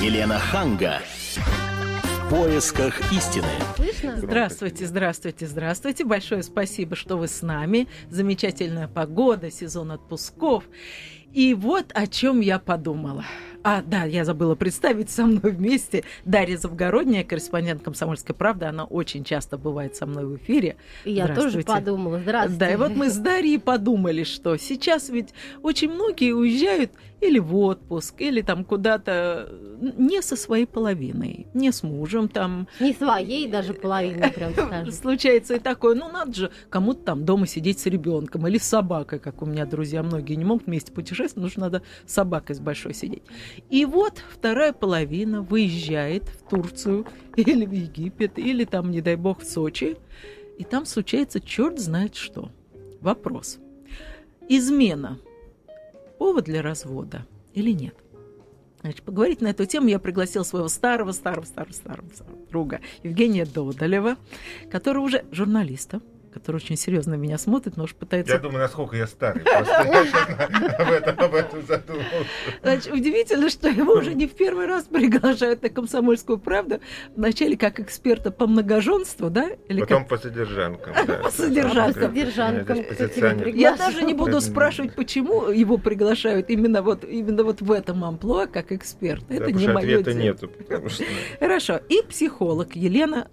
Елена Ханга. В поисках истины. Здравствуйте, здравствуйте, здравствуйте. Большое спасибо, что вы с нами. Замечательная погода, сезон отпусков. И вот о чем я подумала. А, да, я забыла представить со мной вместе Дарья Завгородняя, корреспондент «Комсомольской правды». Она очень часто бывает со мной в эфире. Я тоже подумала. Здравствуйте. Да, и вот мы с Дарьей подумали, что сейчас ведь очень многие уезжают или в отпуск, или там куда-то не со своей половиной, не с мужем там. Не своей даже половиной, прям скажем. Случается и такое. Ну, надо же кому-то там дома сидеть с ребенком или с собакой, как у меня друзья многие не могут вместе путешествовать, нужно надо с собакой с большой сидеть. И вот вторая половина выезжает в Турцию или в Египет, или там, не дай бог, в Сочи, и там случается черт знает что. Вопрос. Измена – повод для развода или нет? Значит, поговорить на эту тему я пригласил своего старого, старого, старого, старого, старого друга Евгения Додолева, который уже журналиста, который очень серьезно меня смотрит, но уж пытается... Я думаю, насколько я старый. об этом, об этом задумался. Значит, удивительно, что его уже не в первый раз приглашают на «Комсомольскую правду». Вначале как эксперта по многоженству, да? Потом по содержанкам. По содержанкам. Я даже не буду спрашивать, почему его приглашают именно вот, именно вот в этом амплуа как эксперт. Это не мое дело. нету. Хорошо. И психолог Елена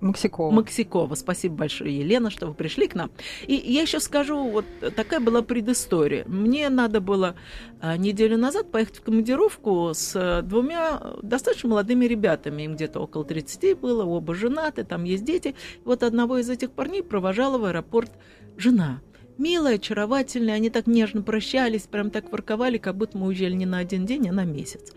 Максикова. Максикова. Спасибо большое, Елена, что вы пришли к нам. И я еще скажу, вот такая была предыстория. Мне надо было а, неделю назад поехать в командировку с двумя достаточно молодыми ребятами. Им где-то около 30 было, оба женаты, там есть дети. Вот одного из этих парней провожала в аэропорт жена милые, очаровательные, они так нежно прощались, прям так ворковали, как будто мы уезжали не на один день, а на месяц.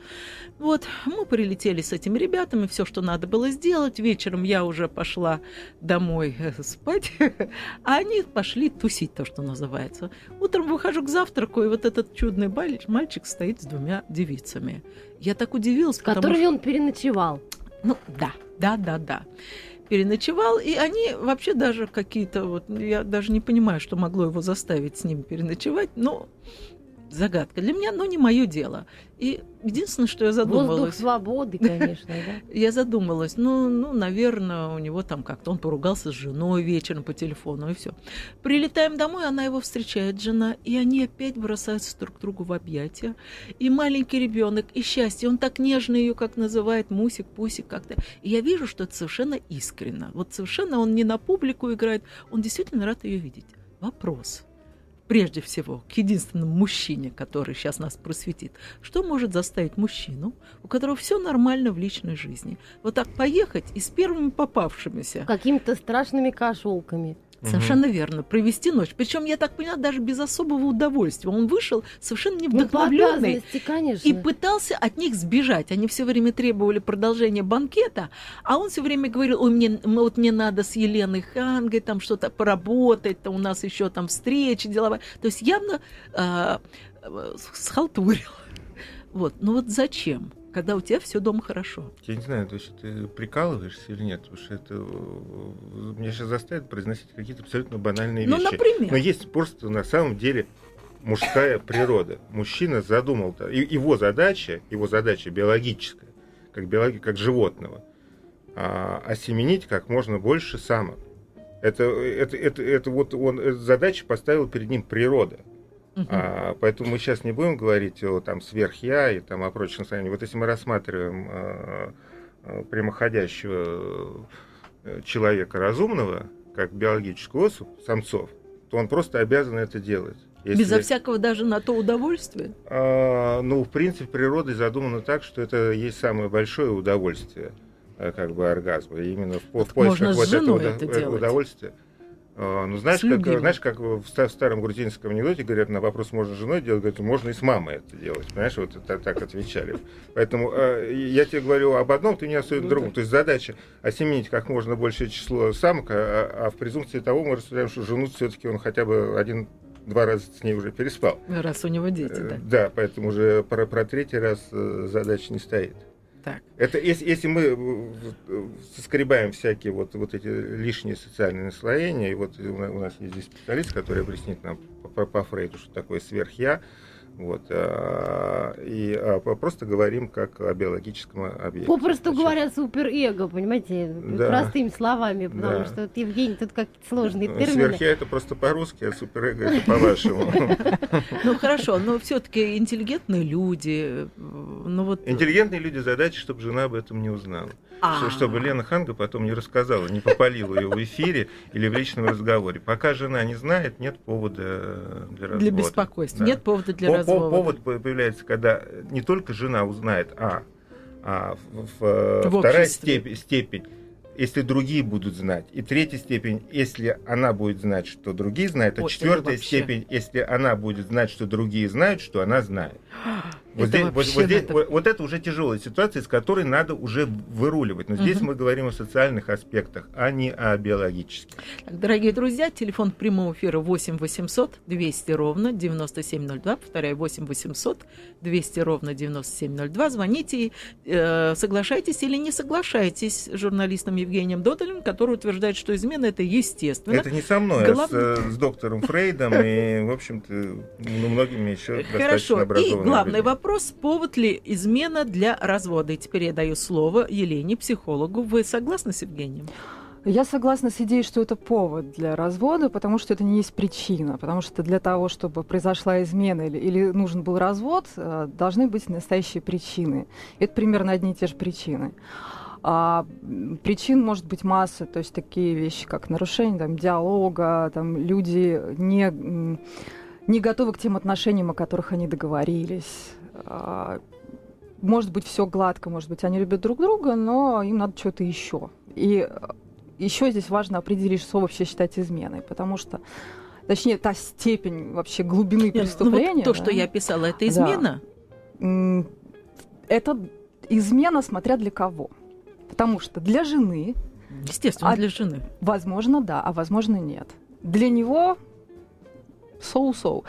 Вот, мы прилетели с этими ребятами, все, что надо было сделать. Вечером я уже пошла домой э, спать, а они пошли тусить, то, что называется. Утром выхожу к завтраку, и вот этот чудный мальчик стоит с двумя девицами. Я так удивилась, потому Которыми что... он переночевал. Ну, да, да, да, да переночевал, и они вообще даже какие-то, вот я даже не понимаю, что могло его заставить с ним переночевать, но загадка для меня, но не мое дело. И единственное, что я задумалась... Воздух свободы, конечно, да? Я задумалась, ну, ну, наверное, у него там как-то он поругался с женой вечером по телефону, и все. Прилетаем домой, она его встречает, жена, и они опять бросаются друг к другу в объятия. И маленький ребенок, и счастье, он так нежно ее, как называет, мусик, пусик как-то. И я вижу, что это совершенно искренно. Вот совершенно он не на публику играет, он действительно рад ее видеть. Вопрос – прежде всего к единственному мужчине, который сейчас нас просветит, что может заставить мужчину, у которого все нормально в личной жизни, вот так поехать и с первыми попавшимися. Какими-то страшными кошелками. Совершенно верно. Провести ночь. Причем, я так поняла, даже без особого удовольствия. Он вышел совершенно невдохновленный ну, конечно. и пытался от них сбежать. Они все время требовали продолжения банкета, а он все время говорил, ой, мне, вот мне надо с Еленой Хангой там что-то поработать, то у нас еще там встречи деловая. То есть явно э, схалтурил. Вот. Но вот зачем? Когда у тебя все дома хорошо. Я не знаю, то есть ты прикалываешься или нет, потому что это меня сейчас заставит произносить какие-то абсолютно банальные ну, вещи. Например? Но есть просто на самом деле мужская природа. Мужчина задумал, его задача, его задача биологическая, как, биологи, как животного, а, осеменить как можно больше самок. Это, это, это, это вот он эту задачу поставил перед ним природа. Uh-huh. А, поэтому мы сейчас не будем говорить о там сверхя и там о прочем состоянии. Вот если мы рассматриваем а, а, прямоходящего э, человека разумного, как биологическую особь, самцов, то он просто обязан это делать. Если... Безо всякого даже на то удовольствия? А, ну, в принципе, природой задумано так, что это есть самое большое удовольствие, э, как бы оргазма. И именно в, в поисках вот этого это удовольствия. А, ну, знаешь, как, знаешь, как в старом грузинском анекдоте говорят, на вопрос, можно с женой делать, говорят, можно и с мамой это делать. Понимаешь, вот это, так отвечали. Поэтому э, я тебе говорю об одном, ты не особо ну, другом. Да. То есть задача осеменить как можно большее число самок, а, а в презумпции того мы рассуждаем, что жену все-таки он хотя бы один два раза с ней уже переспал. Раз у него дети, да. Да, поэтому уже про, про третий раз э, задача не стоит. Так. Это если, если мы соскребаем всякие вот, вот эти лишние социальные наслоения, и вот у нас есть здесь специалист, который объяснит нам по, по Фрейду, что такое сверхя, Вот, а, и а, просто говорим как о биологическом объекте. Попросту Значит, говоря, суперэго, понимаете, да. простыми словами, потому да. что вот, Евгений, тут как сложные ну, термины. Сверхя это просто по-русски, а суперэго это по-вашему. Ну хорошо, но все-таки интеллигентные люди, ну вот... Интеллигентные люди задача, чтобы жена об этом не узнала. А. Чтобы Лена Ханга потом не рассказала, не попалила ее в эфире или в личном разговоре. Пока жена не знает, нет повода для развода. Для беспокойства. Нет повода для развода. Повод появляется, когда не только жена узнает, а, а вторая степень, степень если другие будут знать. И третья степень, если она будет знать, что другие знают. А Ой, четвертая степень, если она будет знать, что другие знают, что она знает. Вот, здесь, вот, вот, здесь, это... Вот, вот это уже тяжелая ситуация, из которой надо уже выруливать. Но здесь угу. мы говорим о социальных аспектах, а не о биологических. Так, дорогие друзья, телефон прямого эфира 8 800 200 ровно 9702. Повторяю, 8 800 200 ровно 9702. Звоните и э, соглашайтесь или не соглашайтесь с журналистом Евгением Додолем, который утверждает, что измена это естественно. Это не со мной, Глав... а с, с доктором Фрейдом и, в общем-то, ну, многими еще Хорошо. И главный вопрос вопрос, повод ли измена для развода. И теперь я даю слово Елене, психологу. Вы согласны с Евгением? Я согласна с идеей, что это повод для развода, потому что это не есть причина. Потому что для того, чтобы произошла измена или, или нужен был развод, э, должны быть настоящие причины. Это примерно одни и те же причины. А причин может быть масса, то есть такие вещи, как нарушение там, диалога, там, люди не, не готовы к тем отношениям, о которых они договорились. А, может быть, все гладко, может быть, они любят друг друга, но им надо что-то еще. И еще здесь важно определить, что вообще считать изменой, потому что точнее, та степень вообще глубины Нет, преступления. Ну, вот то, да? что я писала, это измена? Да. Это измена, смотря для кого. Потому что для жены... Естественно, а, для жены. Возможно, да, а возможно, нет. Для него соу-соу.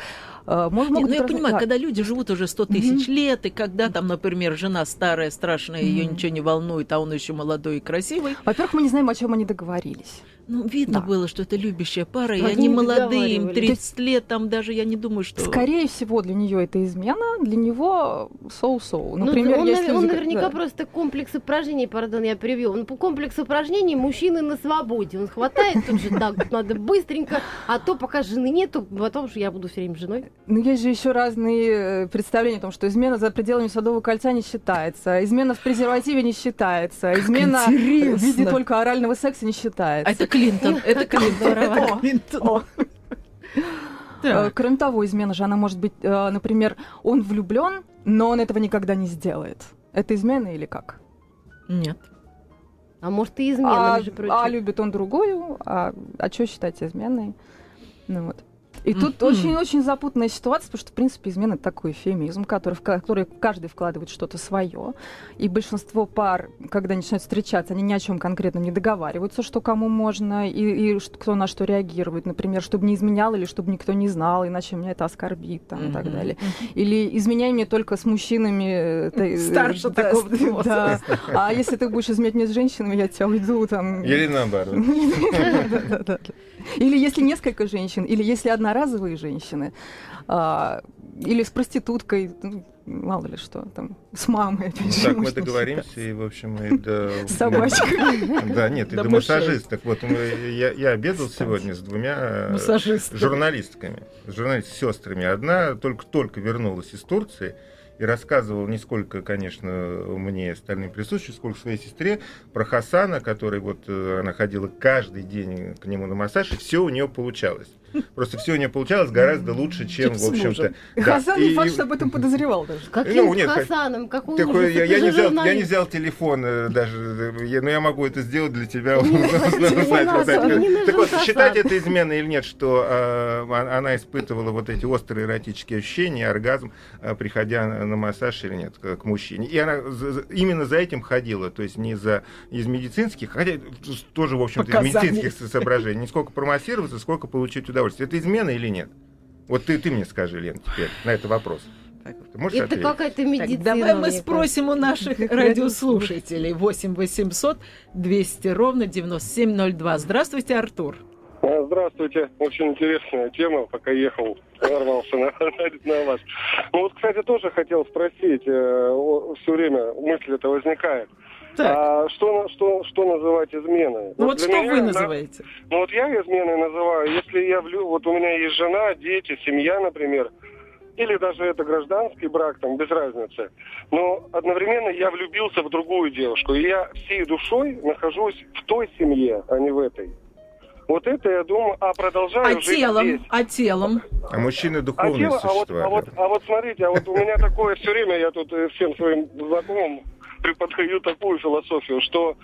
Э, Может, могут ну, я понимаю, да. когда люди живут уже 100 тысяч mm-hmm. лет, и когда там, например, жена старая, страшная, mm-hmm. ее ничего не волнует, а он еще молодой и красивый. Во-первых, мы не знаем, о чем они договорились. Ну, видно да. было, что это любящая пара, Но и они молодые, им 30 лет, там даже я не думаю, что... Скорее всего, для нее это измена, для него соу-соу. Ну, Например, ну, он, если... он наверняка да. просто комплекс упражнений, пардон, я привел. Он по комплекс упражнений мужчины на свободе. Он хватает тут же так, надо быстренько, а то пока жены нету, потом что я буду все время женой. Ну, есть же еще разные э, представления о том, что измена за пределами Садового кольца не считается, измена в презервативе не считается, измена в виде только орального секса не считается. А это Клинтон. Это Клинтон. Э, кроме того, измена же, она может быть, э, например, он влюблен, но он этого никогда не сделает. Это измена или как? Нет. А может и измена, а, между прочим. А любит он другую, а, а что считать изменой? Ну вот. И mm-hmm. тут очень-очень запутанная ситуация, потому что, в принципе, измена это такой эфемизм, который, в который каждый вкладывает что-то свое. И большинство пар, когда начинают встречаться, они ни о чем конкретно не договариваются, что кому можно, и, и кто на что реагирует. Например, чтобы не изменял или чтобы никто не знал, иначе меня это оскорбит там, mm-hmm. и так далее. Или изменяй мне только с мужчинами. Э, Старше да, такого да. А если ты будешь изменять мне с женщинами, я тебя уйду там. Или наоборот. Или если несколько женщин, или если одноразовые женщины, а, или с проституткой, ну, мало ли что, там, с мамой. Опять же, так мы договоримся, и, в общем, и до... С собачкой. Да, нет, и до массажисток. Вот я обедал сегодня с двумя журналистками, с журналист-сестрами. Одна только-только вернулась из Турции, и рассказывал не сколько, конечно, мне остальным присутствующим, сколько своей сестре про Хасана, который вот э, она ходила каждый день к нему на массаж, и все у нее получалось. Просто все у нее получалось гораздо лучше, чем, в общем-то. Хасан не факт, что об этом подозревал даже. Каким ну, нет, Хасаном? Какой такой, я, я, не взял, я не взял телефон э, даже, я, но я могу это сделать для тебя. Так вот, считать это изменой или нет, что э, она испытывала вот эти острые эротические ощущения, оргазм, э, приходя на массаж или нет, к мужчине. И она именно за этим ходила, то есть не за из медицинских, хотя тоже, в общем-то, из медицинских соображений, не сколько промассироваться, сколько получить удовольствие. Это измена или нет? Вот ты, ты мне скажи, Лен, теперь на этот вопрос. это какая-то медицина. Так, давай мы спросим у наших радиослушателей. 8 800 200 ровно 9702. Здравствуйте, Артур. А, здравствуйте. Очень интересная тема. Пока ехал, ворвался на, на вас. Ну вот, кстати, тоже хотел спросить. Э, все время мысль это возникает. А что, что, что называть изменой? Ну вот, вот что меня, вы называете? ну вот я изменой называю, если я влю, вот у меня есть жена, дети, семья, например, или даже это гражданский брак, там, без разницы. Но одновременно я влюбился в другую девушку, и я всей душой нахожусь в той семье, а не в этой. Вот это я думаю, а продолжаю а жить телом, здесь. А телом? А мужчины духовные а тело, существа. А вот, а, вот, а вот смотрите, а вот у меня такое все время, я тут э, всем своим знакомым преподаю такую философию, что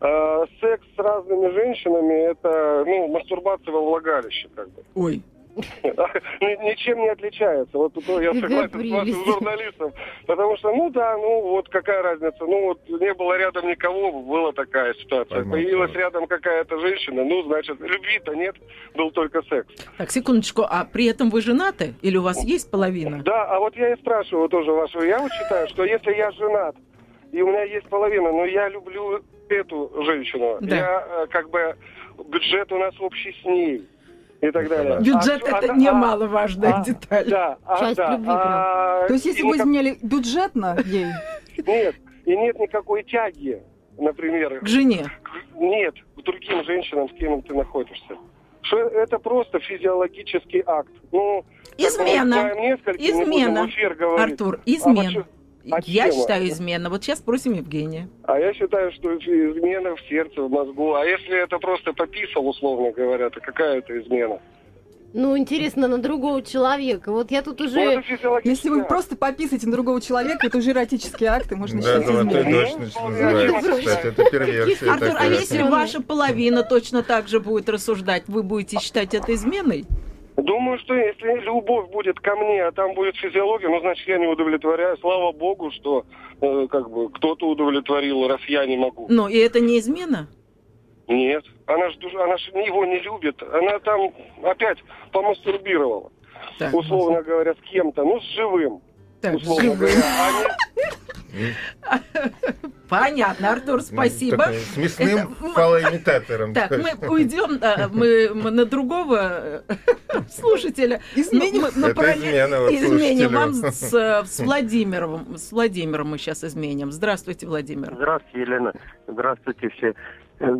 э, секс с разными женщинами это ну, мастурбация во влагалище, как бы. Ой. Ничем не отличается. Вот тут я согласен с вашим журналистом. Потому что, ну да, ну вот какая разница. Ну вот не было рядом никого, была такая ситуация. Появилась рядом какая-то женщина, ну значит, любви-то нет, был только секс. Так, секундочку, а при этом вы женаты? Или у вас есть половина? Да, а вот я и спрашиваю тоже вашего. Я вот считаю, что если я женат, и у меня есть половина, но я люблю эту женщину. Да. Я э, как бы бюджет у нас общий с ней и так далее. Бюджет а, это а, немаловажная а, деталь. Да, а, Часть да, любви а, То есть если вы изменяли бюджетно ей? Нет, и нет никакой тяги, например. К жене? Нет, к другим женщинам, с кем ты находишься. Что это просто физиологический акт. Ну, измена. Измена. Артур, а измена. А я тема? считаю измена. Вот сейчас спросим Евгения. А я считаю, что измена в сердце, в мозгу. А если это просто пописал, условно говоря, то какая это измена? Ну, интересно, на другого человека. Вот я тут уже... Ну, Если вы просто пописаете на другого человека, это уже эротические акты, можно считать да, ну, это точно называется, кстати, это перверсия. Артур, а если ваша половина точно так же будет рассуждать, вы будете считать это изменой? Думаю, что если любовь будет ко мне, а там будет физиология, ну, значит, я не удовлетворяю. Слава богу, что э, как бы кто-то удовлетворил, раз я не могу. Но и это не измена? Нет. Она же она ж его не любит. Она там опять помастурбировала. Так, условно ну, говоря, с кем-то, ну, с живым. Так, условно говоря. Понятно, Артур, спасибо. Ну, с мясным фалоимитатором. Так, мы уйдем мы, мы на другого э, слушателя. Изменим, мы, про... изменим вам с, с Владимиром. С Владимиром мы сейчас изменим. Здравствуйте, Владимир. Здравствуйте, Елена. Здравствуйте все. Э,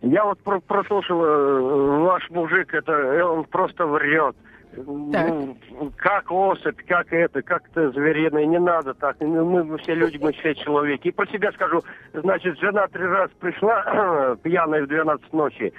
я вот прослушал, э, ваш мужик, это он просто врет. Ну, как особь, как это, как-то звериное, не надо так. Ну, мы, мы все люди, мы все человеки. И про себя скажу, значит, жена три раза пришла, пьяная в 12 ночи.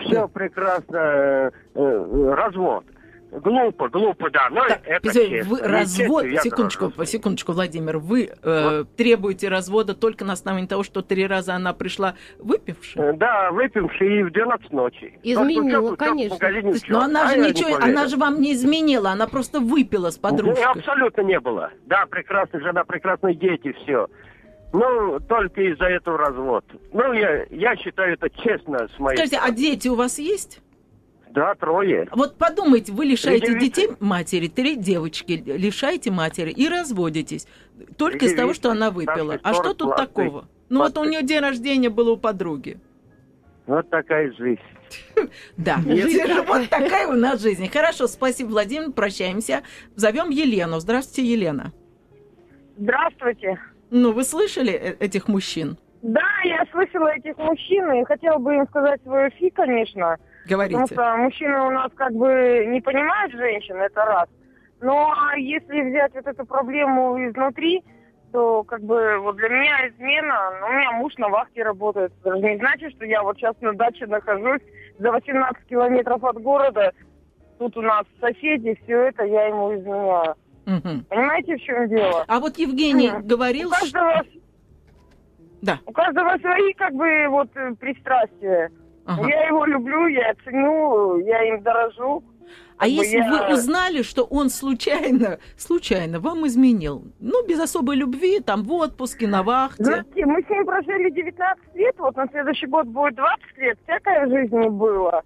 Все прекрасно, э, э, развод. Глупо, глупо, да. Но так, это честно. Вы развод, секундочку, дорожу. секундочку, Владимир, вы э, вот. требуете развода только на основании того, что три раза она пришла выпившая? Э, да, выпившая и в 12 ночи. Изменила, конечно. Есть, но она а же ничего, она же вам не изменила, она просто выпила с подружкой. Ну, абсолютно не было. Да, прекрасная жена, прекрасные дети, все. Ну, только из-за этого развод. Ну, я, я считаю это честно с моей Скажите, стороны. а дети у вас есть? Да, трое. Вот подумайте, вы лишаете детей матери, три девочки лишаете матери и разводитесь. Только из того, что она выпила. А что тут такого? Ну вот у нее день рождения было у подруги. Вот такая жизнь. Да, вот такая у нас жизнь. Хорошо, спасибо, Владимир, прощаемся. Зовем Елену. Здравствуйте, Елена. Здравствуйте. Ну, вы слышали э, этих мужчин? Да, я слышала этих мужчин и хотела бы им сказать свое фи, конечно. Говорите. Потому что мужчины у нас как бы не понимают женщин, это раз. Но если взять вот эту проблему изнутри, то как бы вот для меня измена, ну, у меня муж на вахте работает. Это даже не значит, что я вот сейчас на даче нахожусь за 18 километров от города. Тут у нас соседи, все это я ему изменяю. Угу. Понимаете, в чем дело? А вот Евгений угу. говорил... У каждого, да. у каждого свои как бы вот пристрастия. Ага. Я его люблю, я ценю, я им дорожу. А если я... вы узнали, что он случайно, случайно вам изменил, ну, без особой любви, там, в отпуске, на вахте? Знаете, мы с ним прожили 19 лет, вот на следующий год будет 20 лет, всякое в жизни было.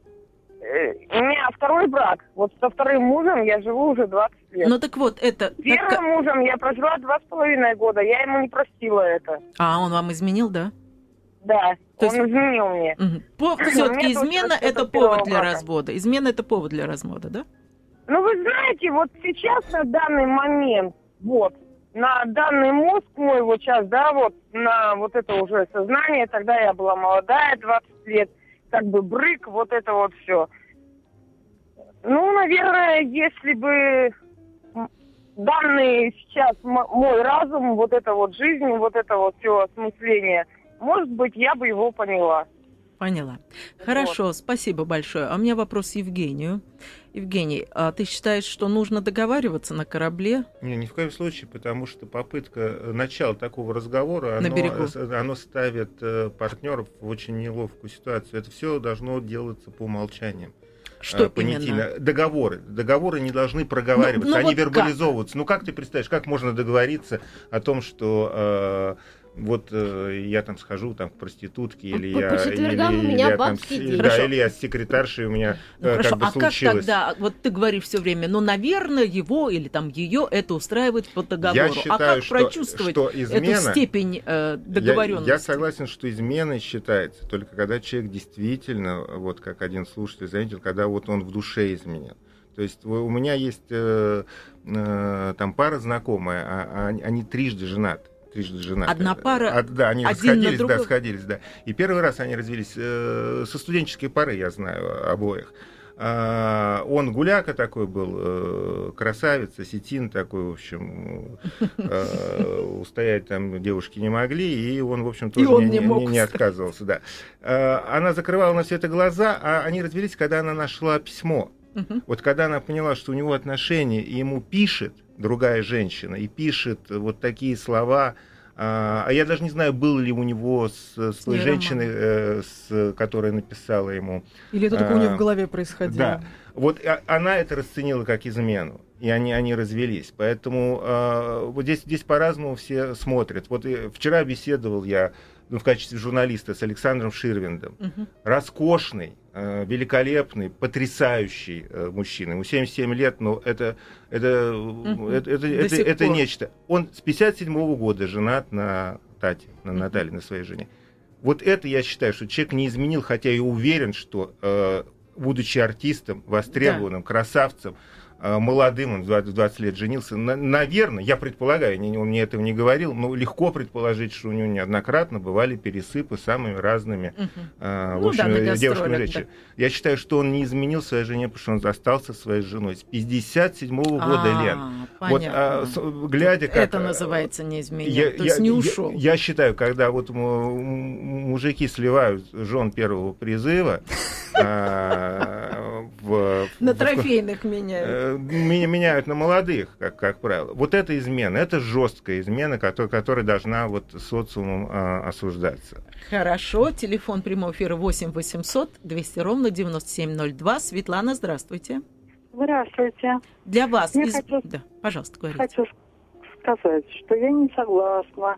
Э, у меня второй брак. Вот со вторым мужем я живу уже 20 лет. Ну так вот, это... Первым так... мужем я прожила два с половиной года. Я ему не простила это. А, он вам изменил, да? Да, То он есть... изменил мне. Угу. Все-таки измена это повод для развода. Измена это повод для развода, да? Ну, вы знаете, вот сейчас на данный момент, вот, на данный мозг мой вот сейчас, да, вот, на вот это уже сознание, тогда я была молодая, 20 лет, как бы брык, вот это вот все. Ну, наверное, если бы данный сейчас мой разум, вот это вот жизнь, вот это вот все осмысление, может быть, я бы его поняла. Поняла. Хорошо, вот. спасибо большое. А у меня вопрос Евгению. Евгений, а ты считаешь, что нужно договариваться на корабле? Не, ни в коем случае, потому что попытка э, начала такого разговора, оно, э, оно ставит э, партнеров в очень неловкую ситуацию. Это все должно делаться по умолчаниям. Что понятийно. Именно? Договоры. Договоры не должны проговариваться, ну, ну они вот вербализовываются. Как? Ну как ты представляешь, как можно договориться о том, что вот э, я там схожу там к проститутке или по, я по четвергам или, у меня я, бабский там, день. Да, или я с секретаршей у меня ну, э, хорошо. как бы а случилось. как тогда, вот ты говоришь все время, ну, наверное, его или там ее это устраивает по договору. Я считаю, а как что, прочувствовать что измена, эту степень э, договоренности? Я, я согласен, что изменой считается только когда человек действительно, вот как один слушатель заметил, когда вот он в душе изменил. То есть у меня есть э, э, там пара знакомая, а, а, они трижды женаты трижды женаты. Одна пара. А, да, они один сходились, да, сходились, да. И первый раз они развелись э, со студенческой поры, я знаю обоих. А, он гуляка такой был, э, красавец, осетин такой, в общем, э, устоять там девушки не могли, и он, в общем, тоже не, не, не, не отказывался, да. Она закрывала на все это глаза, а они развелись, когда она нашла письмо. Угу. Вот когда она поняла, что у него отношения, и ему пишет, другая женщина и пишет вот такие слова, а, а я даже не знаю, был ли у него с, с той женщиной, э, с, которая написала ему. Или это только а, у него в голове происходило. Да. Вот а, она это расценила как измену, и они, они развелись. Поэтому а, вот здесь, здесь по-разному все смотрят. Вот и вчера беседовал я ну, в качестве журналиста с Александром Ширвиндом. Угу. Роскошный, э, великолепный, потрясающий э, мужчина. Ему 77 лет, но это, это, угу. это, это, это, это нечто. Он с 57 -го года женат на Тате, на угу. Наталье, на своей жене. Вот это я считаю, что человек не изменил, хотя и уверен, что, э, будучи артистом, востребованным, да. красавцем, молодым, он в 20 лет женился. Наверное, я предполагаю, он мне этого не говорил, но легко предположить, что у него неоднократно бывали пересыпы самыми разными угу. в ну, общем, да, девушками женщинами. Да. Я считаю, что он не изменил своей жене, потому что он остался своей женой с 57 -го года а, лет. Вот, а, глядя как... Это называется не изменил, я, то есть я, не ушел. Я, я считаю, когда вот мужики сливают жен первого призыва, а, в, на трофейных меняют. Э, меняют на молодых, как, как правило. Вот это измена, это жесткая измена, которая, которая должна вот социумом а, осуждаться. Хорошо. Телефон прямого эфира 8 800 200 ровно 9702. Светлана, здравствуйте. Здравствуйте. Для вас... Я из... хочу... Да, пожалуйста, говорите. Хочу сказать, что я не согласна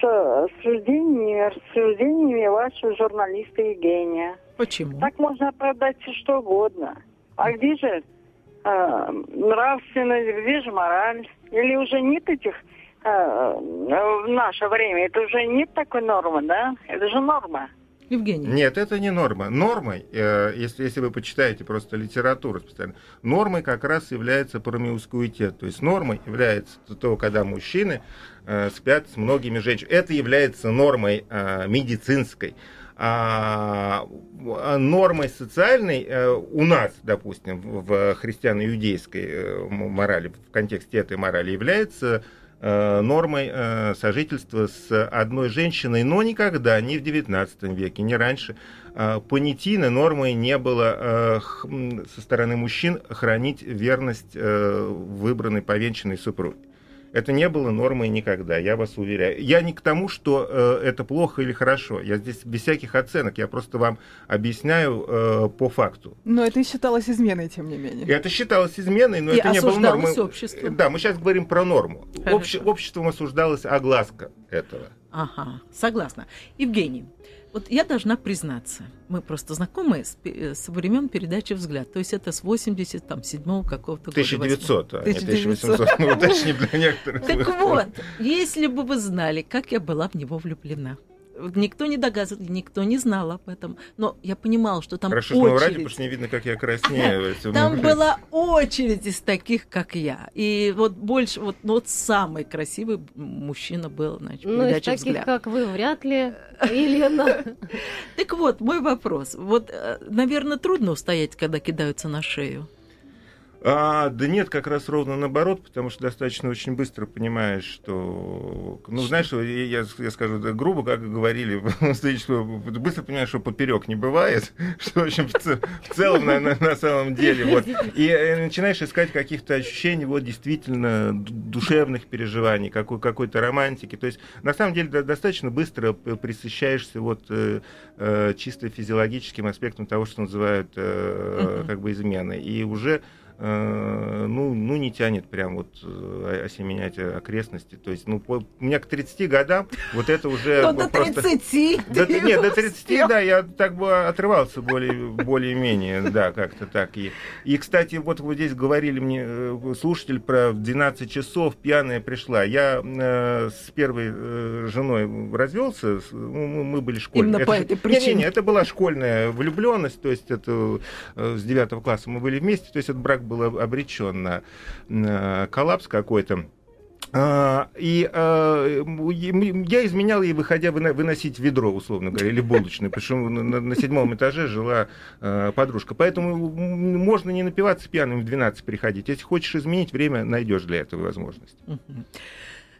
с суждениями, суждениями вашего журналиста Евгения. Почему? Так можно оправдать все что угодно. А где же э, нравственность, где же мораль? Или уже нет этих э, в наше время? Это уже нет такой нормы, да? Это же норма. Евгений. Нет, это не норма. Нормой, э, если, если вы почитаете просто литературу специально, нормой как раз является промискуитет. То есть нормой является то, когда мужчины э, спят с многими женщинами. Это является нормой э, медицинской. А, а нормой социальной э, у нас, допустим, в христиано-иудейской э, морали, в контексте этой морали является э, нормой сожительства с одной женщиной, но никогда, ни в XIX веке, ни раньше, понятийно нормой не было со стороны мужчин хранить верность выбранной повенчанной супруге. Это не было нормой никогда, я вас уверяю. Я не к тому, что э, это плохо или хорошо. Я здесь без всяких оценок. Я просто вам объясняю э, по факту. Но это считалось изменой, тем не менее. Это считалось изменой, но И это не было нормой. обществом. Да, мы сейчас говорим про норму. Общ, обществом осуждалась огласка этого. Ага, согласна. Евгений, вот я должна признаться, мы просто знакомы с, э, с времен передачи «Взгляд», то есть это с 87-го какого-то года. 1900, а 1800, мы уточним для некоторых. Так вот, если бы вы знали, как я была в него влюблена. Никто не догадывался, никто не знал об этом. Но я понимала, что там Хорошо, очередь. Хорошо, потому что не видно, как я краснею. Там была очередь из таких, как я. И вот больше, вот, ну, вот самый красивый мужчина был, значит, Ну, из таких, как вы, вряд ли, Елена. Так вот, мой вопрос. Вот, э, наверное, трудно устоять, когда кидаются на шею. А, да нет, как раз ровно наоборот, потому что достаточно очень быстро понимаешь, что... Ну, знаешь, я, я скажу да, грубо, как говорили, быстро понимаешь, что поперек не бывает, что, в общем, в, целом, на, на, на самом деле, вот. И э, начинаешь искать каких-то ощущений, вот, действительно, душевных переживаний, какой, какой-то романтики. То есть, на самом деле, достаточно быстро присыщаешься вот э, э, чисто физиологическим аспектом того, что называют как бы изменой. И уже Э, ну, ну, не тянет прям вот э, осеменять окрестности. То есть, ну, по, у меня к 30 годам вот это уже ну, до просто... 30? До, нет, до 30, да, я так бы отрывался более, более-менее, да, как-то так. И, и, кстати, вот вы здесь говорили мне, э, слушатель, про 12 часов пьяная пришла. Я э, с первой э, женой развелся, мы, мы были школьные. Именно это, по этой причине? это была школьная влюбленность, то есть это э, с 9 класса мы были вместе, то есть этот брак был обречен на, на коллапс какой-то. А, и а, я изменял ей, выходя выносить ведро, условно говоря, или булочную, причем на, на седьмом этаже жила а, подружка. Поэтому можно не напиваться пьяным в 12 приходить. Если хочешь изменить время, найдешь для этого возможность.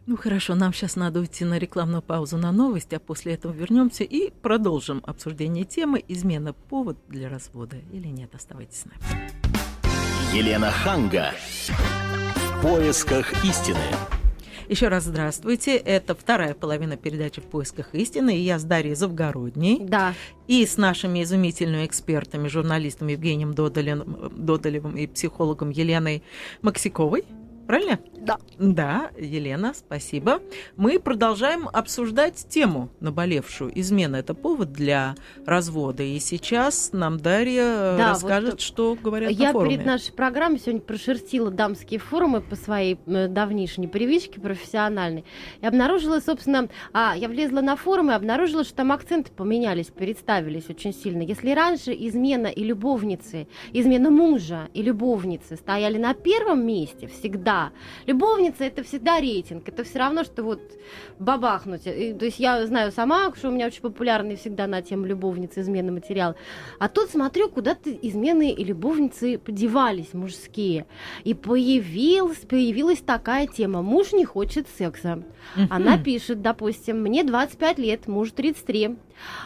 Ну хорошо, нам сейчас надо уйти на рекламную паузу на новости, а после этого вернемся и продолжим обсуждение темы «Измена повод для развода» или нет. Оставайтесь с нами. Елена Ханга. В поисках истины. Еще раз здравствуйте. Это вторая половина передачи «В поисках истины». И я с Дарьей Завгородней. Да. И с нашими изумительными экспертами, журналистом Евгением Додолем, Додолевым и психологом Еленой Максиковой. Правильно? Да. Да, Елена, спасибо. Мы продолжаем обсуждать тему наболевшую. Измена – это повод для развода. И сейчас нам Дарья да, расскажет, вот что говорят я на форуме. Я перед нашей программой сегодня прошерстила дамские форумы по своей э, давнишней привычке профессиональной. И обнаружила, собственно, а, я влезла на форум и обнаружила, что там акценты поменялись, представились очень сильно. Если раньше измена и любовницы, измена мужа и любовницы стояли на первом месте всегда, любовница это всегда рейтинг, это все равно, что вот бабахнуть. И, то есть я знаю сама, что у меня очень популярный всегда на тему любовницы измены материал. А тут смотрю, куда-то измены и любовницы подевались мужские. И появилась, появилась такая тема. Муж не хочет секса. Она пишет, допустим, мне 25 лет, муж 33.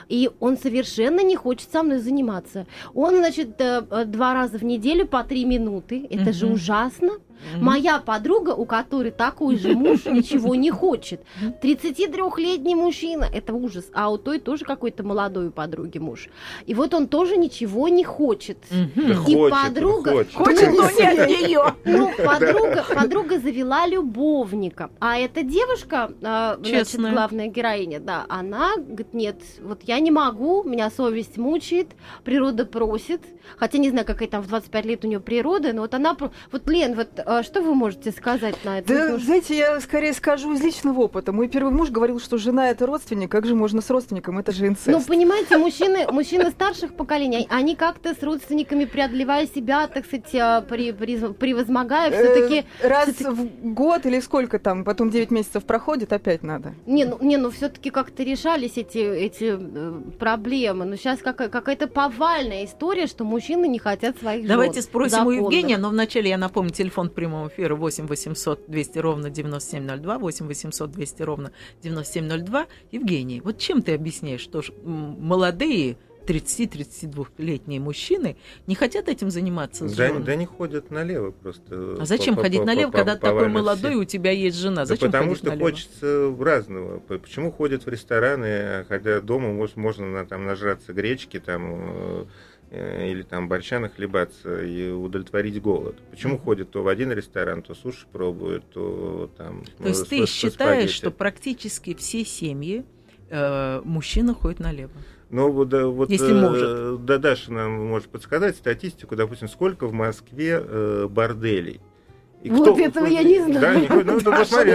И он совершенно не хочет со мной заниматься. Он, значит, э, э, два раза в неделю по три минуты. Это же ужасно. Mm-hmm. Моя подруга, у которой такой же муж, ничего не хочет. 33-летний мужчина, это ужас. А у той тоже какой-то молодой у подруги муж. И вот он тоже ничего не хочет. Mm-hmm. И хочет, подруга... Хочет, хочет но нет ее. Ну, подруга, подруга завела любовника. А эта девушка, а, значит, главная героиня, да, она говорит, нет, вот я не могу, меня совесть мучает, природа просит. Хотя не знаю, какая там в 25 лет у нее природа, но вот она... Вот, Лен, вот что вы можете сказать на это? Да, знаете, я скорее скажу из личного опыта. Мой первый муж говорил, что жена это родственник. Как же можно с родственником? Это же инцест. Ну, понимаете, мужчины, мужчины старших поколений, они как-то с родственниками, преодолевая себя, так сказать, а, при, при, превозмогая, все-таки... Э, раз в год или сколько там, потом 9 месяцев проходит, опять надо. Не, ну, не, ну все-таки как-то решались эти, эти э, проблемы. Но сейчас какая- какая-то повальная история, что мужчины не хотят своих Давайте жен, спросим законных. у Евгения, но вначале я напомню телефон прямого эфира 8 800 200 ровно 9702, 8 800 200 ровно 9702. Евгений, вот чем ты объясняешь, что молодые 30-32-летние мужчины не хотят этим заниматься да, да не ходят налево просто. А зачем по, ходить по, налево, по, когда по, такой молодой, у тебя есть жена? Зачем да потому что налево? хочется разного. Почему ходят в рестораны, хотя дома может, можно там нажраться гречки, там э, Э, или там борща нахлебаться и удовлетворить голод. Почему ходят то в один ресторан, то суши пробуют, то там... То есть ты считаешь, что практически все семьи э, мужчина ходит налево? Ну, вот, вот Если э, может. Да, Даша нам может подсказать статистику, допустим, сколько в Москве э, борделей. И вот кто, этого я не знаю. Да, не, ну, ну, посмотри,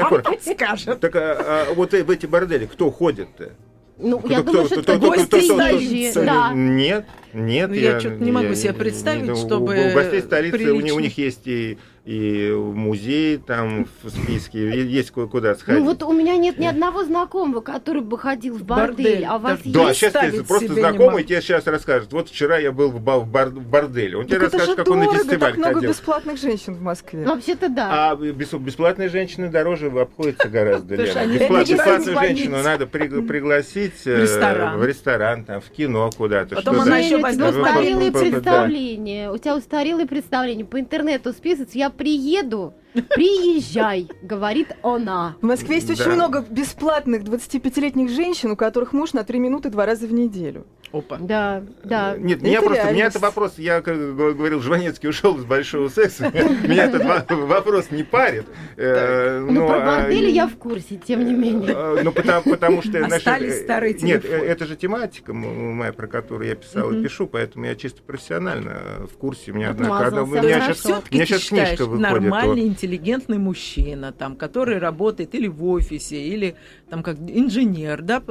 скажет. Так, а, а, вот в эти бордели кто ходит-то? Ну, я думаю, что это гости да. Нет, нет. Ну, я, что-то не могу себе представить, чтобы... У гостей столицы у них есть и и музей там в списке, есть куда сходить. Ну вот у меня нет ни одного знакомого, который бы ходил в бордель, бордель. а у вас да, есть? Да, сейчас просто знакомый тебе сейчас расскажет. Вот вчера я был в, бар, в борделе, он так тебе расскажет, как дорого, он на фестиваль так много ходил. бесплатных женщин в Москве. Вообще-то да. А бесплатные женщины дороже обходятся гораздо, Лена. Бесплатную женщину надо пригласить э, в ресторан, там, в кино куда-то. Потом она еще возьмет устарелые представления. У тебя устарелые представления. По интернету списываются. Я приеду, приезжай, говорит она. В Москве есть да. очень много бесплатных 25-летних женщин, у которых муж на 3 минуты два раза в неделю. Опа. Да, да. Нет, это меня просто, меня это вопрос, я, как говорил, Жванецкий ушел из большого секса, меня этот вопрос не парит. Э, ну, про а, бордели я в курсе, тем не менее. Э, ну, потому что... Остались старые Нет, э, это же тематика моя, про которую я писал и пишу, поэтому я чисто профессионально в курсе. У меня сейчас книжка выходит. Нормальный, интеллигентный мужчина, там, который работает или в офисе, или там как инженер, да,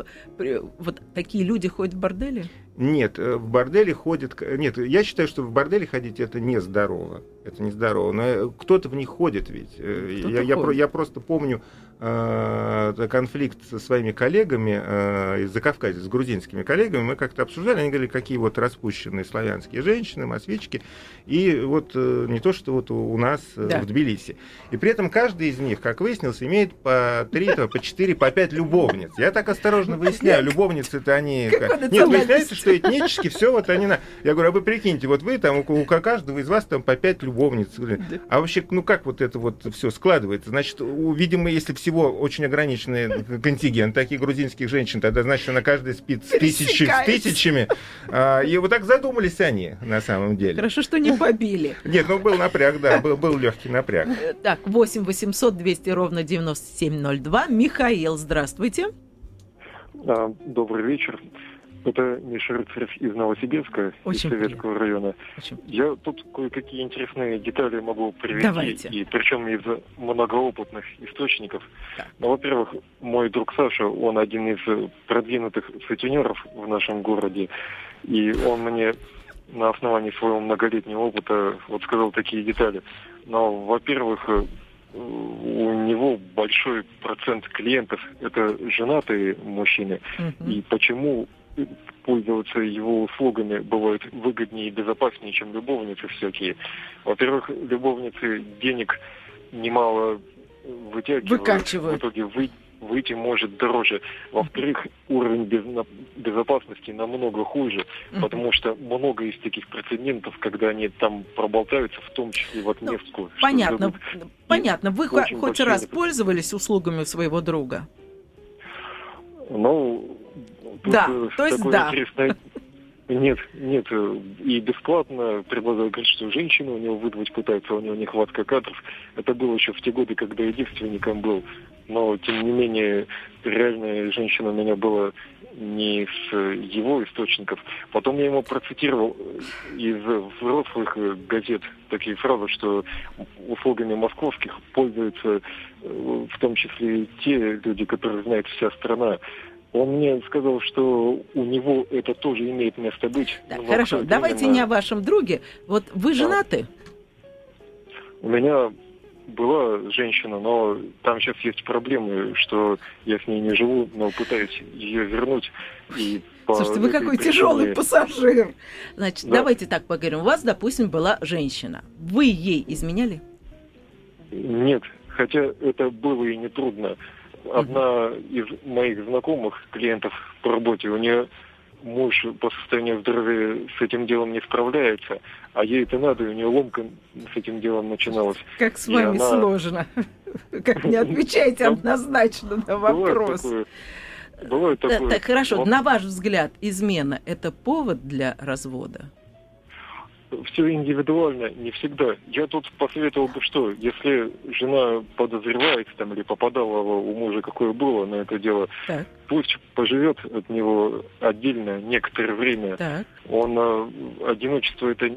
вот такие люди ходят в бордели? Нет, э, в борделе ходит... Нет, я считаю, что в борделе ходить это нездорово. Это нездорово. Но э, кто-то в них ходит ведь. Э, я, я, я просто помню э, конфликт со своими коллегами э, из Закавказья, с грузинскими коллегами. Мы как-то обсуждали, они говорили, какие вот распущенные славянские женщины, москвички. И вот э, не то, что вот у нас да. в Тбилиси. И при этом каждый из них, как выяснилось, имеет по три, по четыре, по пять любовниц. Я так осторожно выясняю, любовницы-то они... Нет, выясняется, что этнически все вот они... на. Я говорю, а вы прикиньте, вот вы там, у каждого из вас там по пять любовниц. А вообще, ну как вот это вот все складывается? Значит, видимо, если всего очень ограниченный контингент таких грузинских женщин, тогда, значит, на каждой спит с, тысячи, с тысячами. А, и вот так задумались они на самом деле. Хорошо, что не побили. Нет, ну был напряг, да, был, был легкий напряг. Так, 8 800 200 ровно 9702. Михаил, здравствуйте. Добрый вечер. Это Миша Рыцарев из Новосибирска, Очень из Советского приятно. района. Очень. Я тут кое-какие интересные детали могу привести, Давайте. и причем из многоопытных источников. Да. Ну, во-первых, мой друг Саша, он один из продвинутых сутенеров в нашем городе, и он мне на основании своего многолетнего опыта вот сказал такие детали. Но, во-первых, у него большой процент клиентов это женатые мужчины. Угу. И почему пользоваться его услугами бывает выгоднее и безопаснее, чем любовницы всякие. Во-первых, любовницы денег немало вытягивают. Выкачивают. В итоге вы, выйти может дороже. Во-вторых, уровень без, безопасности намного хуже, потому что много из таких прецедентов, когда они там проболтаются, в том числе в отместку. Ну, понятно, понятно. Вы хоть раз пользовались услугами своего друга? Ну, да, э, то есть да. Интересное... Нет, нет, э, и бесплатно предлагают, говорит, что женщину у него выдавать пытаются, у него нехватка кадров. Это было еще в те годы, когда я девственником был. Но, тем не менее, реальная женщина у меня была не с его источников. Потом я ему процитировал из взрослых газет такие фразы, что услугами московских пользуются э, в том числе и те люди, которые знают вся страна. Он мне сказал, что у него это тоже имеет место быть. Да, хорошо, давайте не о вашем друге. Вот вы да. женаты? У меня была женщина, но там сейчас есть проблемы, что я с ней не живу, но пытаюсь ее вернуть. И Слушайте, вы какой причине... тяжелый пассажир. Значит, да. давайте так поговорим. У вас, допустим, была женщина. Вы ей изменяли? Нет, хотя это было и нетрудно одна из моих знакомых клиентов по работе, у нее муж по состоянию здоровья с этим делом не справляется, а ей это надо, и у нее ломка с этим делом начиналась. Как с вами она... сложно. Как не отвечаете однозначно на вопрос. Бывает такое. Так, хорошо, на ваш взгляд, измена – это повод для развода? все индивидуально, не всегда. Я тут посоветовал бы что, если жена подозревает там или попадала у мужа, какое было на это дело, так. пусть поживет от него отдельно некоторое время. Так. Он э, одиночество это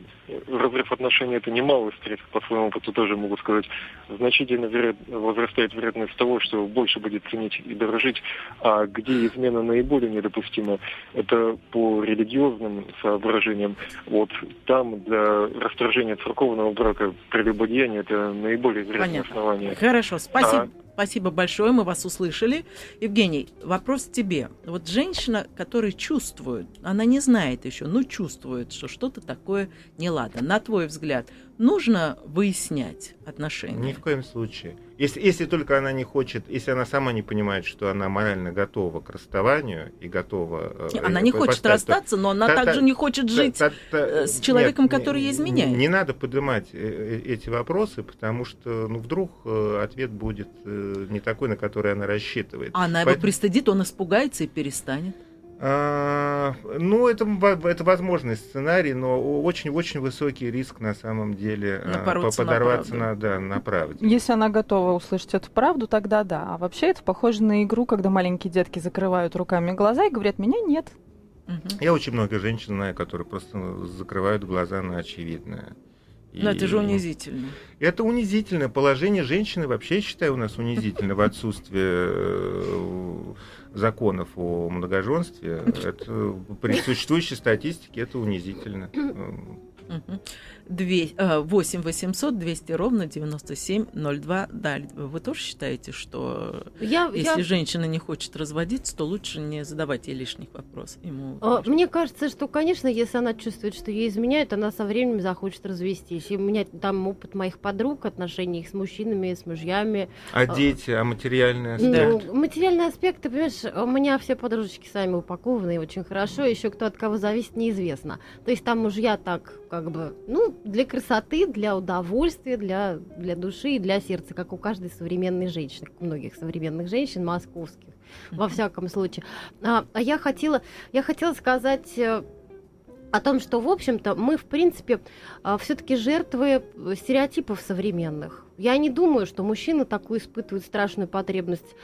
разрыв отношений это немалый стресс, по своему опыту тоже могу сказать. Значительно веро... возрастает вероятность того, что больше будет ценить и дорожить. А где измена наиболее недопустима, это по религиозным соображениям. Вот там для расторжения церковного брака прелюбодеяние это наиболее вероятное Понятно. основание. Хорошо, спасибо. А Спасибо большое, мы вас услышали. Евгений, вопрос тебе. Вот женщина, которая чувствует, она не знает еще, но чувствует, что что-то такое неладно. На твой взгляд, нужно выяснять отношения? Ни в коем случае. Если, если только она не хочет, если она сама не понимает, что она морально готова к расставанию и готова... Э, она не хочет расстаться, но она та, также та, не хочет жить та, та, э, с человеком, нет, который ей изменяет. Не, не надо поднимать э, эти вопросы, потому что ну, вдруг ответ будет не такой, на который она рассчитывает. А она Поэтому... его пристыдит, он испугается и перестанет. А, ну, это, это возможный сценарий, но очень-очень высокий риск на самом деле а, Напороться подорваться на, на, да, на правде. Если она готова услышать эту правду, тогда да. А вообще это похоже на игру, когда маленькие детки закрывают руками глаза и говорят, меня нет. Угу. Я очень много женщин знаю, которые просто закрывают глаза на очевидное. Но это же унизительно. Это унизительное положение женщины вообще, считаю, у нас унизительно в отсутствии э, законов о многоженстве. Это при существующей статистике это унизительно. 8 800 200 ровно 9702. Да, вы тоже считаете, что я, если я... женщина не хочет разводиться, то лучше не задавать ей лишних вопросов? Ему а, Мне кажется, что, конечно, если она чувствует, что ей изменяют, она со временем захочет развестись. И у меня там опыт моих подруг, отношений с мужчинами, с мужьями. А, дети, а материальный аспект? Ну, материальный аспект, ты понимаешь, у меня все подружечки сами упакованы очень хорошо. Еще кто от кого зависит, неизвестно. То есть там мужья так, как бы, ну, для красоты, для удовольствия, для, для души и для сердца, как у каждой современной женщины, у многих современных женщин московских, во всяком случае. А, а я хотела, я хотела сказать э, о том, что, в общем-то, мы, в принципе, а, все-таки жертвы стереотипов современных. Я не думаю, что мужчины такую испытывают страшную потребность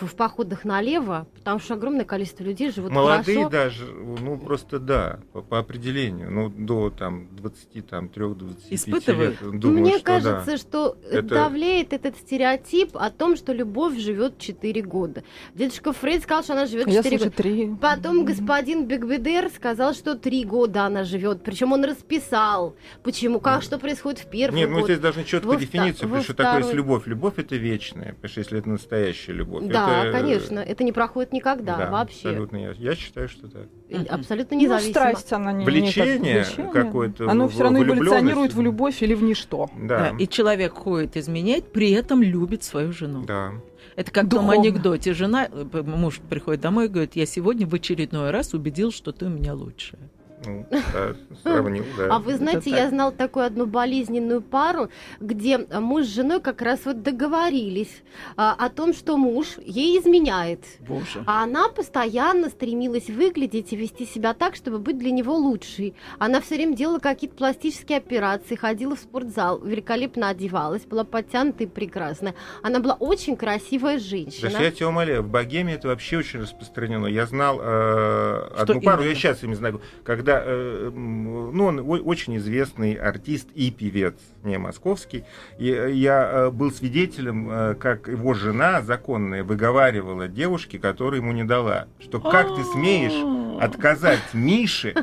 в, в походах налево, потому что огромное количество людей живут Молодые хорошо. даже, ну просто да, по, по определению, ну до там 23, там 25 Испытывают? лет. Думаю, Мне что кажется, да. что это... давлеет этот стереотип о том, что любовь живет 4 года. Дедушка Фрейд сказал, что она живет 4 года. 3. Потом mm-hmm. господин Бигбедер сказал, что 3 года она живет. Причем он расписал, почему, как, что происходит в первый Нет, год. Нет, мы здесь должны четко дефиницию потому что второй... такое есть любовь. Любовь это вечная, потому что если это настоящая любовь. Да, это... конечно, это не проходит никогда да, вообще. Абсолютно, я, я считаю, что так. Абсолютно независимо. Ну, страсть она не Влечение, какое-то. Оно все равно эволюционирует в любовь или в ничто. Да. да. И человек ходит изменять, при этом любит свою жену. Да. Это как Духовно. в том анекдоте. Жена, э, муж приходит домой и говорит, я сегодня в очередной раз убедил, что ты у меня лучшая. Ну, да, сравнил, да. А вы знаете, я знал такую одну болезненную пару, где муж с женой как раз вот договорились а, о том, что муж ей изменяет. Боже. А она постоянно стремилась выглядеть и вести себя так, чтобы быть для него лучшей. Она все время делала какие-то пластические операции, ходила в спортзал, великолепно одевалась, была подтянутая и прекрасная. Она была очень красивая женщина. Да, я тебя умоляю, в Богеме это вообще очень распространено. Я знал э, одну пару, я сейчас им знаю, когда когда, э, ну, он очень известный артист и певец, не московский, и я э, был свидетелем, э, как его жена законная выговаривала девушке, которая ему не дала, что как ты смеешь отказать Мише,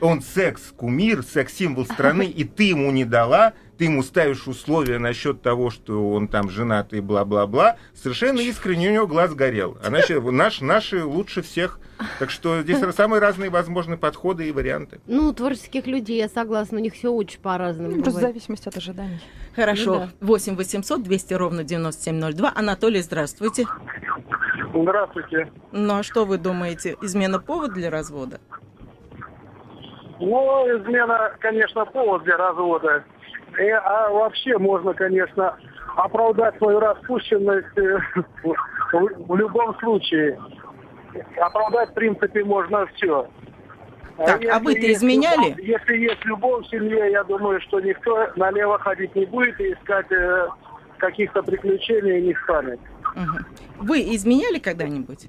он секс-кумир, секс-символ страны, и ты ему не дала, ты ему ставишь условия насчет того, что он там женат и бла-бла-бла, совершенно искренне у него глаз горел. А значит, наш, наши лучше всех. Так что здесь самые разные возможные подходы и варианты. Ну, творческих людей, я согласна, у них все очень по-разному. Ну, просто в зависимости от ожиданий. Хорошо. Ну, да. 8 800 200 ровно 9702. Анатолий, здравствуйте. Здравствуйте. Ну, а что вы думаете? Измена повод для развода? Ну, измена, конечно, повод для развода. И, а вообще можно, конечно, оправдать свою распущенность э, в, в любом случае. Оправдать, в принципе, можно все. Так, а, а вы-то изменяли? Любовь, если есть любовь в семье, я думаю, что никто налево ходить не будет и искать э, каких-то приключений не станет. Угу. Вы изменяли когда-нибудь?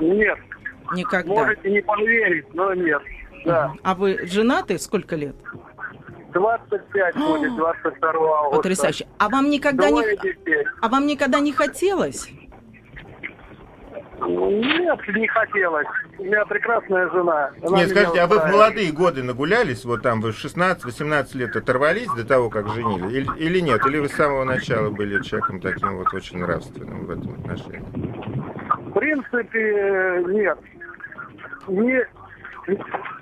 Нет. Никогда? Можете не поверить, но нет. Да. А вы женаты сколько лет? 25 будет, 22 августа. Потрясающе. А вам никогда Двое не... детей. А вам никогда не хотелось? Нет, не хотелось. У меня прекрасная жена. Она Нет, скажите, а вы в молодые годы нагулялись, вот там вы в 16-18 лет оторвались до того, как женили, или, или нет? Или вы с самого начала были человеком таким вот очень нравственным в этом отношении? В принципе, нет. Не,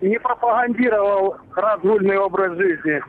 не пропагандировал разгульный образ жизни.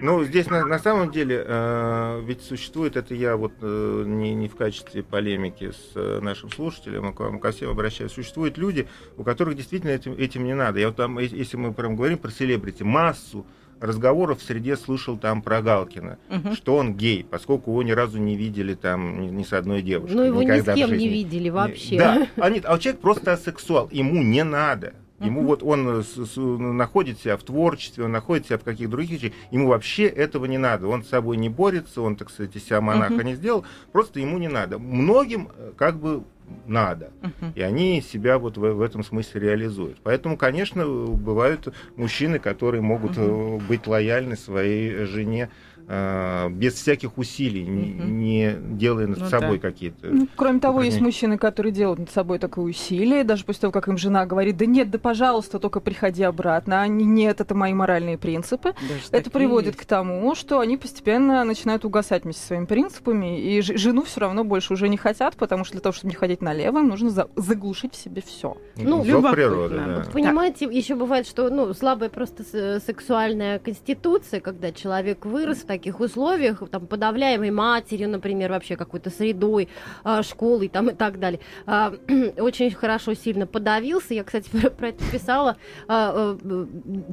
Ну, здесь на, на самом деле э, ведь существует, это я вот э, не, не в качестве полемики с э, нашим слушателем, а к вам ко всем обращаюсь, существуют люди, у которых действительно этим, этим не надо. Я вот там, э- если мы прям говорим про селебрити, массу разговоров в среде слышал там про Галкина, Мгм. что он гей, поскольку его ни разу не видели там ни, с одной девушкой. Ну, его ни с никогда кем не видели вообще. Да, а, нет, а человек просто асексуал, ему не надо. Ему вот он с- с- находит себя в творчестве, он находит себя в каких-то других вещах, ему вообще этого не надо. Он с собой не борется, он, так сказать, из себя монаха Мгм. не сделал, просто ему не надо. Многим э, как бы надо. Мгм. И они себя вот в, в этом смысле реализуют. Поэтому, конечно, бывают мужчины, которые могут э, быть лояльны своей жене без всяких усилий, не, не делая над Ну собой да. какие-то... Ну, кроме того, есть мужчины, которые делают над собой такое усилие, даже после того, как им жена говорит, да нет, да пожалуйста, только приходи обратно. Они, нет, это мои моральные принципы. это такие приводит есть. к тому, что они постепенно начинают угасать вместе со своими принципами, и ж- жену все равно больше уже не хотят, потому что для того, чтобы не ходить налево, им нужно за- заглушить в себе все. Ну, Зов любопытно. природы, да. Вот понимаете, еще бывает, что ну, слабая просто с- сексуальная конституция, когда человек вырос в таких условиях, там, подавляемой матерью, например, вообще какой-то средой, а, школой там, и так далее, а, очень хорошо, сильно подавился. Я, кстати, про, это писала. а, э,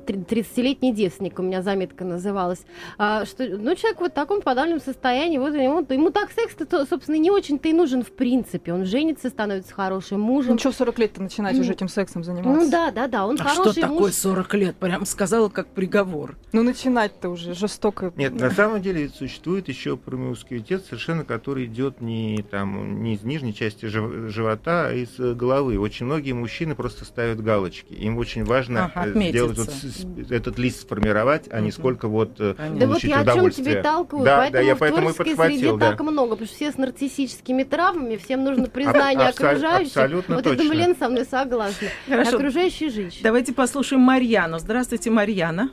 30-летний девственник у меня заметка называлась. Что, ну, человек вот в таком подавленном состоянии, вот ему, ему так секс-то, собственно, не очень-то и нужен в принципе. Он женится, становится хорошим мужем. Ну что, в 40 лет-то начинать Ну, уже этим сексом заниматься? Ну да, да, да, он А хороший что такое муж. 40 лет? Прям сказала как приговор. Ну начинать-то уже жестоко. Нет, на самом деле существует еще промискуитет совершенно, который идет не там не из нижней части жив- живота, а из э, головы. Очень многие мужчины просто ставят галочки. Им очень важно Ага, э, сделать вот этот лист сформировать, а не сколько вот э, Да вот я о чем тебе толкую, Да, поэтому да, я в поэтому и творческой подхватил, среде да. так много, потому что все с нарциссическими травмами, всем нужно признание абсо- окружающих. абсолютно вот я думаю, точно. Лена со мной согласна. Хорошо. Окружающие женщины. Давайте послушаем Марьяну. Здравствуйте, Марьяна.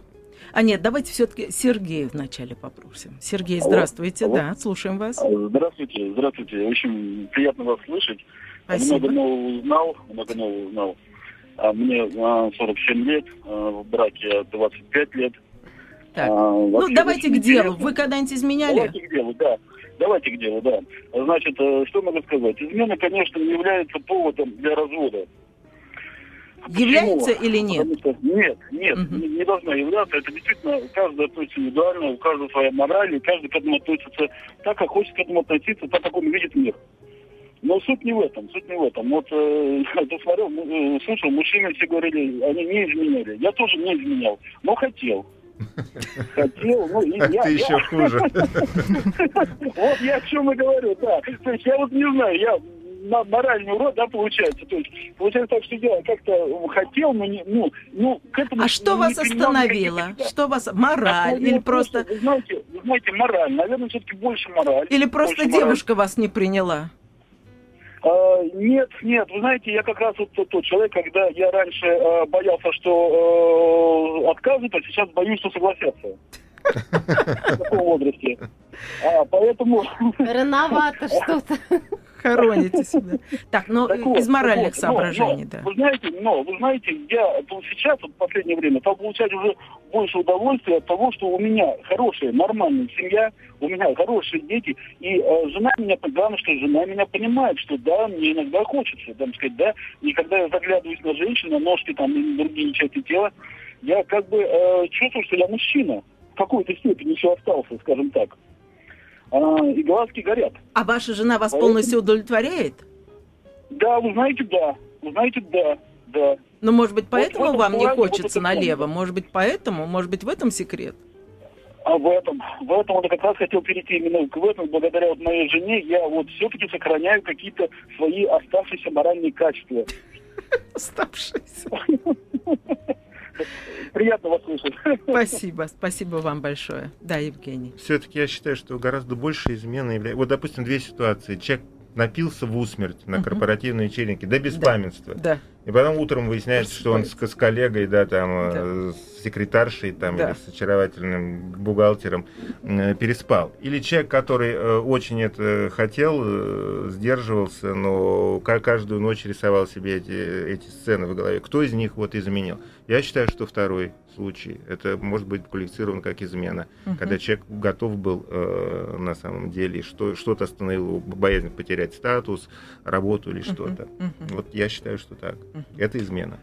А нет, давайте все-таки Сергея вначале попросим. Сергей, здравствуйте, алло. да, слушаем вас. Здравствуйте, здравствуйте. Очень приятно вас слышать. Спасибо. Много нового узнал, много нового узнал. А мне а, 47 лет, а, в браке 25 лет. Так. А, Ну, давайте к делу. интересно. Вы когда-нибудь изменяли? Давайте к делу, да. Давайте к делу, да. Значит, э, что могу сказать? Измена, конечно, не является поводом для развода. Является Почему? или нет? Потому что нет, нет, не, не должна являться. Это действительно каждый относится индивидуально, у каждого своя мораль, и каждый к этому относится так, как хочет к этому относиться, так, как он видит мир. Но суть не в этом, суть не в этом. Вот э, я посмотрел, э, слушал, мужчины все говорили, они не изменяли. Я тоже не изменял, но хотел. Хотел, ну, и я... Ты я- еще хуже. Вот я о чем и говорю, да. То есть я вот не знаю, я моральный урод, да, получается. То есть получается так, что я как-то хотел, но не, ну, ну, к этому... А что вас остановило? Что вас... Мораль? Ну, Или просто... Вы знаете, вы знаете, мораль. Наверное, все-таки больше мораль. Или просто Больше мораль. девушка вас не приняла? А, нет, нет, вы знаете, я как раз вот тот, тот человек, когда я раньше э, боялся, что э, откажут, а сейчас боюсь, что согласятся. В таком возрасте. А, поэтому... Рановато что-то. Хороните себя. Так, ну, вот, из моральных вот, соображений, но, да. Вы знаете, но, вы знаете, я сейчас, вот в последнее время, стал получать уже больше удовольствия от того, что у меня хорошая, нормальная семья, у меня хорошие дети, и э, жена меня, главное, что жена меня понимает, что да, мне иногда хочется, там сказать, да, и когда я заглядываюсь на женщину, ножки там и другие части тела, я как бы э, чувствую, что я мужчина, в какой-то степени еще остался, скажем так. А, и глазки горят. А ваша жена вас Поэтому- полностью удовлетворяет? Да, вы знаете, да. Вы знаете, да, да. Ну, может быть, поэтому вот вам не хочется налево? Может быть, поэтому? Может быть, в этом секрет? А в этом, в этом он как раз хотел перейти именно к этому. Благодаря вот моей жене я вот все-таки сохраняю какие-то свои оставшиеся моральные качества. Оставшиеся. Приятно вас слышать. Спасибо, спасибо вам большое. Да, Евгений. Все-таки я считаю, что гораздо больше измены является... Вот, допустим, две ситуации. Человек напился в усмерть на корпоративной вечеринке до беспамятства. Да. И потом утром выясняется, что он с, с коллегой, да, там, да. Э, с секретаршей там, да. или с очаровательным бухгалтером э, переспал. Или человек, который э, очень это хотел, э, сдерживался, но каждую ночь рисовал себе эти, эти сцены в голове. Кто из них вот изменил? Я считаю, что второй случай. Это может быть квалифицирован как измена. Угу. Когда человек готов был э, на самом деле, что, что-то остановило боязнь потерять статус, работу или что-то. Угу. Вот я считаю, что так. Угу. Это измена.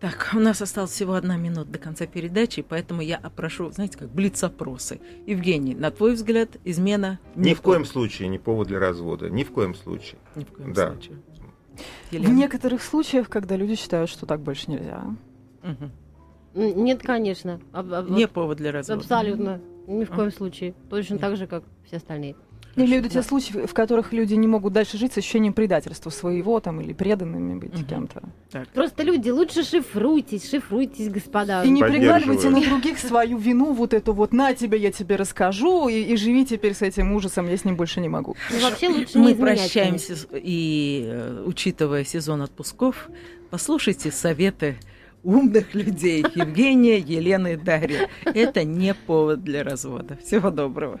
Так, у нас осталось всего одна минута до конца передачи, поэтому я опрошу, знаете, как блиц-опросы. Евгений, на твой взгляд, измена... Ни в коем случае не повод для развода. Ни в коем случае. Ни в коем да. случае. Елена? В некоторых случаях, когда люди считают, что так больше нельзя. Угу. Нет, конечно. Об, Не повод для развода. Абсолютно. Ни в коем случае. Точно так же, как все остальные. Я имею в виду те случаи, в которых люди не могут дальше жить с ощущением предательства своего там или преданными быть угу. кем-то. Так. Просто люди, лучше шифруйтесь, шифруйтесь, господа. И не прикладывайте на других свою вину, вот эту вот «на тебе, я тебе расскажу», и, и живи теперь с этим ужасом, я с ним больше не могу. Ну, вообще лучше Мы не прощаемся, и, э, учитывая сезон отпусков, послушайте советы умных людей Евгения, Елены и Дарья. Это не повод для развода. Всего доброго.